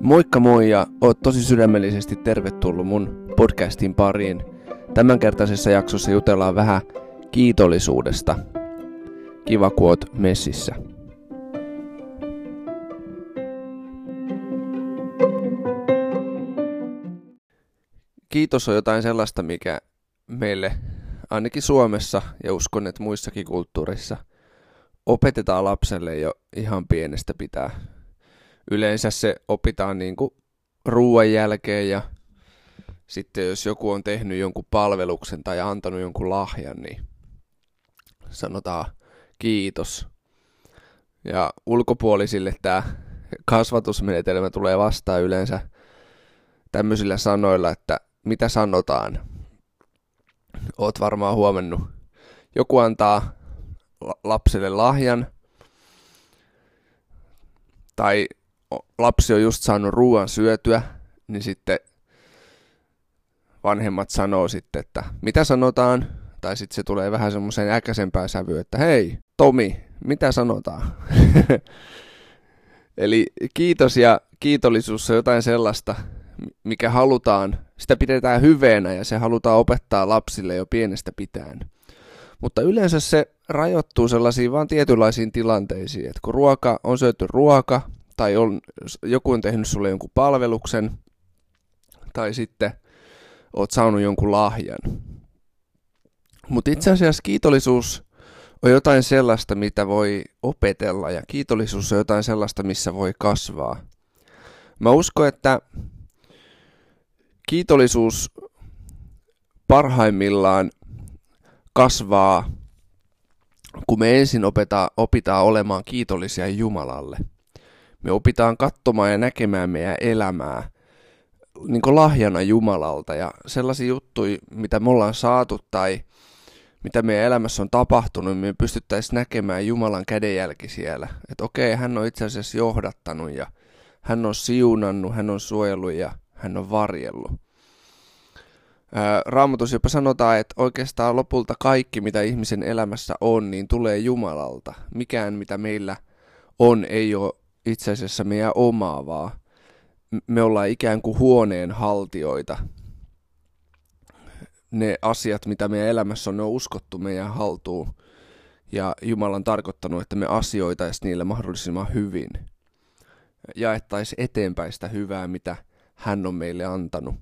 Moikka moi ja oot tosi sydämellisesti tervetullut mun podcastin pariin. Tämänkertaisessa jaksossa jutellaan vähän kiitollisuudesta. Kiva kun oot messissä. Kiitos on jotain sellaista, mikä meille ainakin Suomessa ja uskon, että muissakin kulttuurissa opetetaan lapselle jo ihan pienestä pitää yleensä se opitaan niin kuin ruoan jälkeen ja sitten jos joku on tehnyt jonkun palveluksen tai antanut jonkun lahjan, niin sanotaan kiitos. Ja ulkopuolisille tämä kasvatusmenetelmä tulee vastaan yleensä tämmöisillä sanoilla, että mitä sanotaan. Oot varmaan huomannut. Joku antaa lapselle lahjan, tai lapsi on just saanut ruoan syötyä, niin sitten vanhemmat sanoo sitten, että mitä sanotaan, tai sitten se tulee vähän semmoiseen äkäisempään sävyyn, että hei, Tomi, mitä sanotaan? Eli kiitos ja kiitollisuus on jotain sellaista, mikä halutaan, sitä pidetään hyveenä ja se halutaan opettaa lapsille jo pienestä pitäen. Mutta yleensä se rajoittuu sellaisiin vain tietynlaisiin tilanteisiin, että kun ruoka on syöty ruoka, tai on, joku on tehnyt sulle jonkun palveluksen, tai sitten oot saanut jonkun lahjan. Mutta itse asiassa kiitollisuus on jotain sellaista, mitä voi opetella, ja kiitollisuus on jotain sellaista, missä voi kasvaa. Mä uskon, että kiitollisuus parhaimmillaan kasvaa, kun me ensin opeta, opitaan olemaan kiitollisia Jumalalle – me opitaan katsomaan ja näkemään meidän elämää niin lahjana Jumalalta ja sellaisia juttuja, mitä me ollaan saatu tai mitä meidän elämässä on tapahtunut, me pystyttäisiin näkemään Jumalan kädenjälki siellä. Että okei, hän on itse asiassa johdattanut ja hän on siunannut, hän on suojellut ja hän on varjellut. Raamatus jopa sanotaan, että oikeastaan lopulta kaikki, mitä ihmisen elämässä on, niin tulee Jumalalta. Mikään, mitä meillä on, ei ole itse asiassa meidän omaa, vaan me ollaan ikään kuin huoneen haltioita. Ne asiat, mitä meidän elämässä on, ne on uskottu meidän haltuun. Ja Jumala on tarkoittanut, että me asioitaisiin niillä mahdollisimman hyvin. Jaettaisiin eteenpäin sitä hyvää, mitä hän on meille antanut.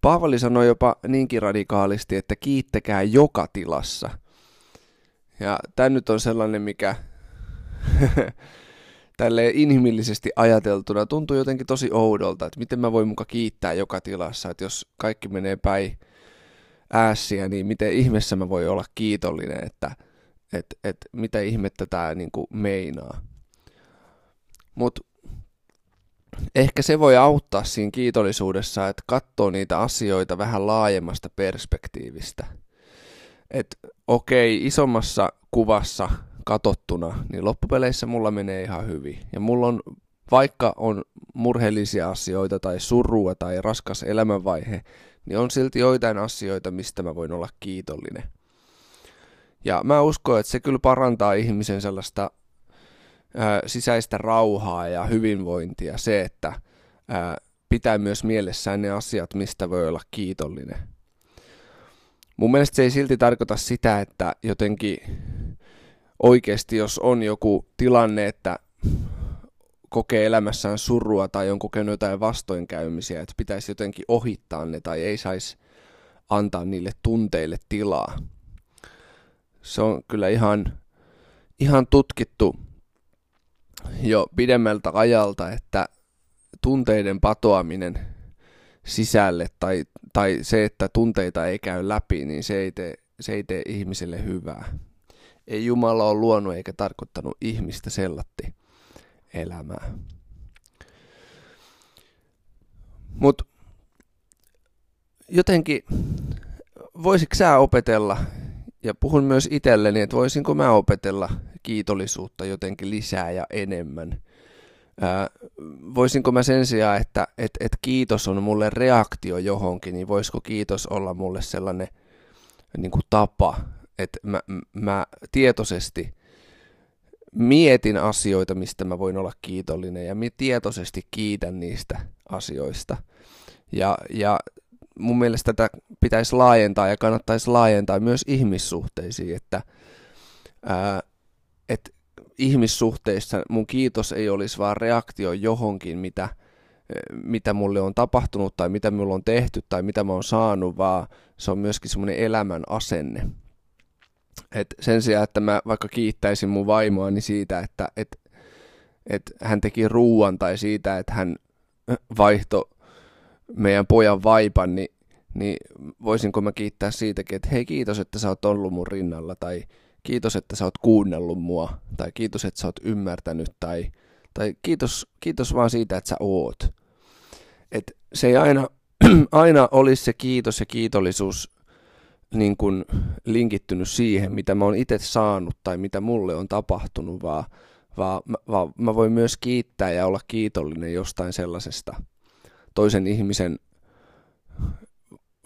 Paavali sanoi jopa niinkin radikaalisti, että kiittäkää joka tilassa. Ja tämä nyt on sellainen, mikä tälle inhimillisesti ajateltuna tuntuu jotenkin tosi oudolta, että miten mä voin muka kiittää joka tilassa, että jos kaikki menee päin äässiä, niin miten ihmeessä mä voi olla kiitollinen, että et, et, mitä ihmettä tämä niinku meinaa. Mutta ehkä se voi auttaa siinä kiitollisuudessa, että katsoo niitä asioita vähän laajemmasta perspektiivistä. Että okei, isommassa kuvassa katottuna, niin loppupeleissä mulla menee ihan hyvin. Ja mulla on, vaikka on murheellisia asioita tai surua tai raskas elämänvaihe, niin on silti joitain asioita, mistä mä voin olla kiitollinen. Ja mä uskon, että se kyllä parantaa ihmisen sellaista sisäistä rauhaa ja hyvinvointia, se, että ää, pitää myös mielessään ne asiat, mistä voi olla kiitollinen. Mun mielestä se ei silti tarkoita sitä, että jotenkin oikeasti, jos on joku tilanne, että kokee elämässään surua tai on kokenut jotain vastoinkäymisiä, että pitäisi jotenkin ohittaa ne tai ei saisi antaa niille tunteille tilaa. Se on kyllä ihan, ihan tutkittu jo pidemmältä ajalta, että tunteiden patoaminen sisälle tai, tai se, että tunteita ei käy läpi, niin se ei tee, se ei tee ihmiselle hyvää ei Jumala ole luonut eikä tarkoittanut ihmistä sellatti elämää. Mutta jotenkin, voisitko sä opetella, ja puhun myös itselleni, että voisinko mä opetella kiitollisuutta jotenkin lisää ja enemmän. Ää, voisinko mä sen sijaan, että et, et kiitos on mulle reaktio johonkin, niin voisiko kiitos olla mulle sellainen niin kuin tapa, että mä, mä tietoisesti mietin asioita, mistä mä voin olla kiitollinen ja mä tietoisesti kiitän niistä asioista. Ja, ja mun mielestä tätä pitäisi laajentaa ja kannattaisi laajentaa myös ihmissuhteisiin, että, ää, että ihmissuhteissa mun kiitos ei olisi vaan reaktio johonkin, mitä, mitä mulle on tapahtunut tai mitä mulle on tehty tai mitä mä oon saanut, vaan se on myöskin semmoinen elämän asenne. Et sen sijaan, että mä vaikka kiittäisin mun vaimoani siitä, että et, et hän teki ruuan tai siitä, että hän vaihto meidän pojan vaipan, niin, niin voisinko mä kiittää siitäkin, että hei kiitos, että sä oot ollut mun rinnalla tai kiitos, että sä oot kuunnellut mua tai kiitos, että sä oot ymmärtänyt tai, tai kiitos, kiitos vaan siitä, että sä oot. Et se ei aina, aina olisi se kiitos ja kiitollisuus niin kuin linkittynyt siihen, mitä mä oon itse saanut tai mitä mulle on tapahtunut, vaan, vaan, vaan mä voin myös kiittää ja olla kiitollinen jostain sellaisesta toisen ihmisen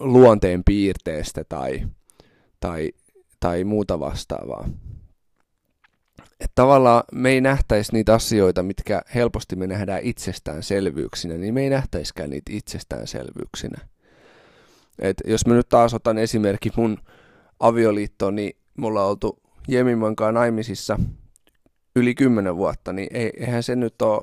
luonteen piirteestä tai, tai, tai muuta vastaavaa. Että tavallaan me ei nähtäisi niitä asioita, mitkä helposti me nähdään itsestäänselvyyksinä, niin me ei nähtäisikään niitä itsestäänselvyyksinä. Et jos mä nyt taas otan esimerkki mun avioliitto, niin mulla on oltu Jemimankaan naimisissa yli kymmenen vuotta, niin eihän se nyt ole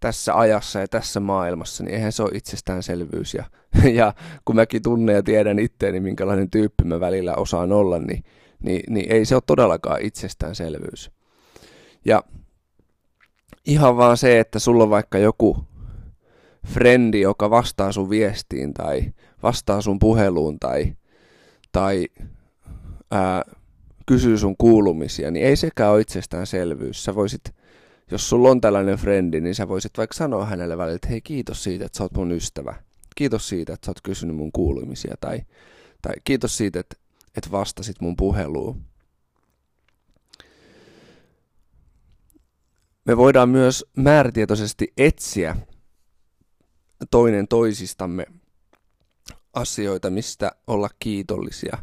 tässä ajassa ja tässä maailmassa, niin eihän se ole itsestäänselvyys. Ja, ja kun mäkin tunnen ja tiedän itteeni, minkälainen tyyppi mä välillä osaan olla, niin, niin, niin ei se ole todellakaan itsestäänselvyys. Ja ihan vaan se, että sulla on vaikka joku frendi, joka vastaa sun viestiin tai vastaa sun puheluun tai, tai ää, kysyy sun kuulumisia, niin ei sekään ole itsestäänselvyys. Sä voisit, jos sulla on tällainen frendi, niin sä voisit vaikka sanoa hänelle välillä, että hei kiitos siitä, että sä oot mun ystävä. Kiitos siitä, että sä oot kysynyt mun kuulumisia. Tai, tai kiitos siitä, että, että vastasit mun puheluun. Me voidaan myös määrätietoisesti etsiä toinen toisistamme asioita, mistä olla kiitollisia.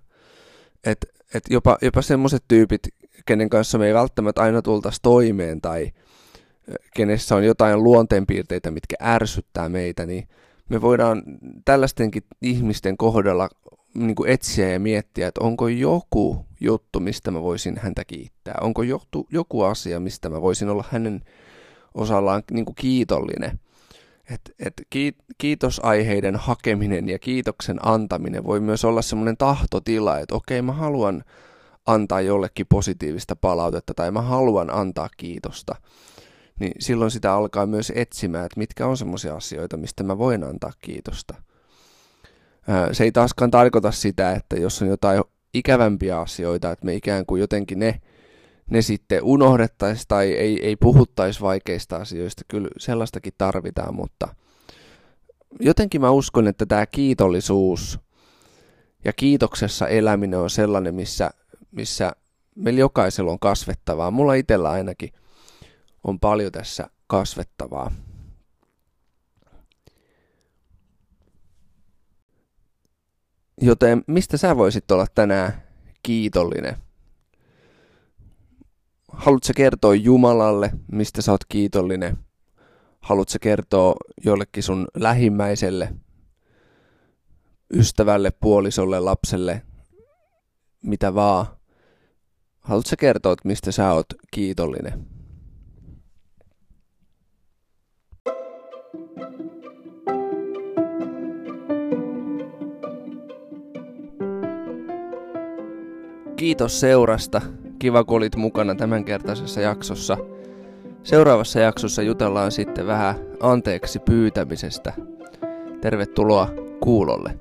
Et, et jopa, jopa semmoiset tyypit, kenen kanssa me ei välttämättä aina tultaisi toimeen tai kenessä on jotain luonteenpiirteitä, mitkä ärsyttää meitä, niin me voidaan tällaistenkin ihmisten kohdalla niin kuin etsiä ja miettiä, että onko joku juttu, mistä mä voisin häntä kiittää. Onko joku, joku asia, mistä mä voisin olla hänen osallaan niin kuin kiitollinen. Et, et kiitosaiheiden hakeminen ja kiitoksen antaminen voi myös olla semmoinen tahtotila, että okei mä haluan antaa jollekin positiivista palautetta tai mä haluan antaa kiitosta. Niin silloin sitä alkaa myös etsimään, että mitkä on semmoisia asioita, mistä mä voin antaa kiitosta. Se ei taaskaan tarkoita sitä, että jos on jotain ikävämpiä asioita, että me ikään kuin jotenkin ne ne sitten unohdettaisiin tai ei, ei puhuttaisi vaikeista asioista. Kyllä sellaistakin tarvitaan, mutta jotenkin mä uskon, että tämä kiitollisuus ja kiitoksessa eläminen on sellainen, missä, missä meillä jokaisella on kasvettavaa. Mulla itsellä ainakin on paljon tässä kasvettavaa. Joten mistä sä voisit olla tänään kiitollinen? haluatko kertoa Jumalalle, mistä sä oot kiitollinen? Haluatko kertoa jollekin sun lähimmäiselle, ystävälle, puolisolle, lapselle, mitä vaan? Haluatko kertoa, mistä sä oot kiitollinen? Kiitos seurasta. Kiva, kun olit mukana tämänkertaisessa jaksossa. Seuraavassa jaksossa jutellaan sitten vähän anteeksi pyytämisestä. Tervetuloa kuulolle.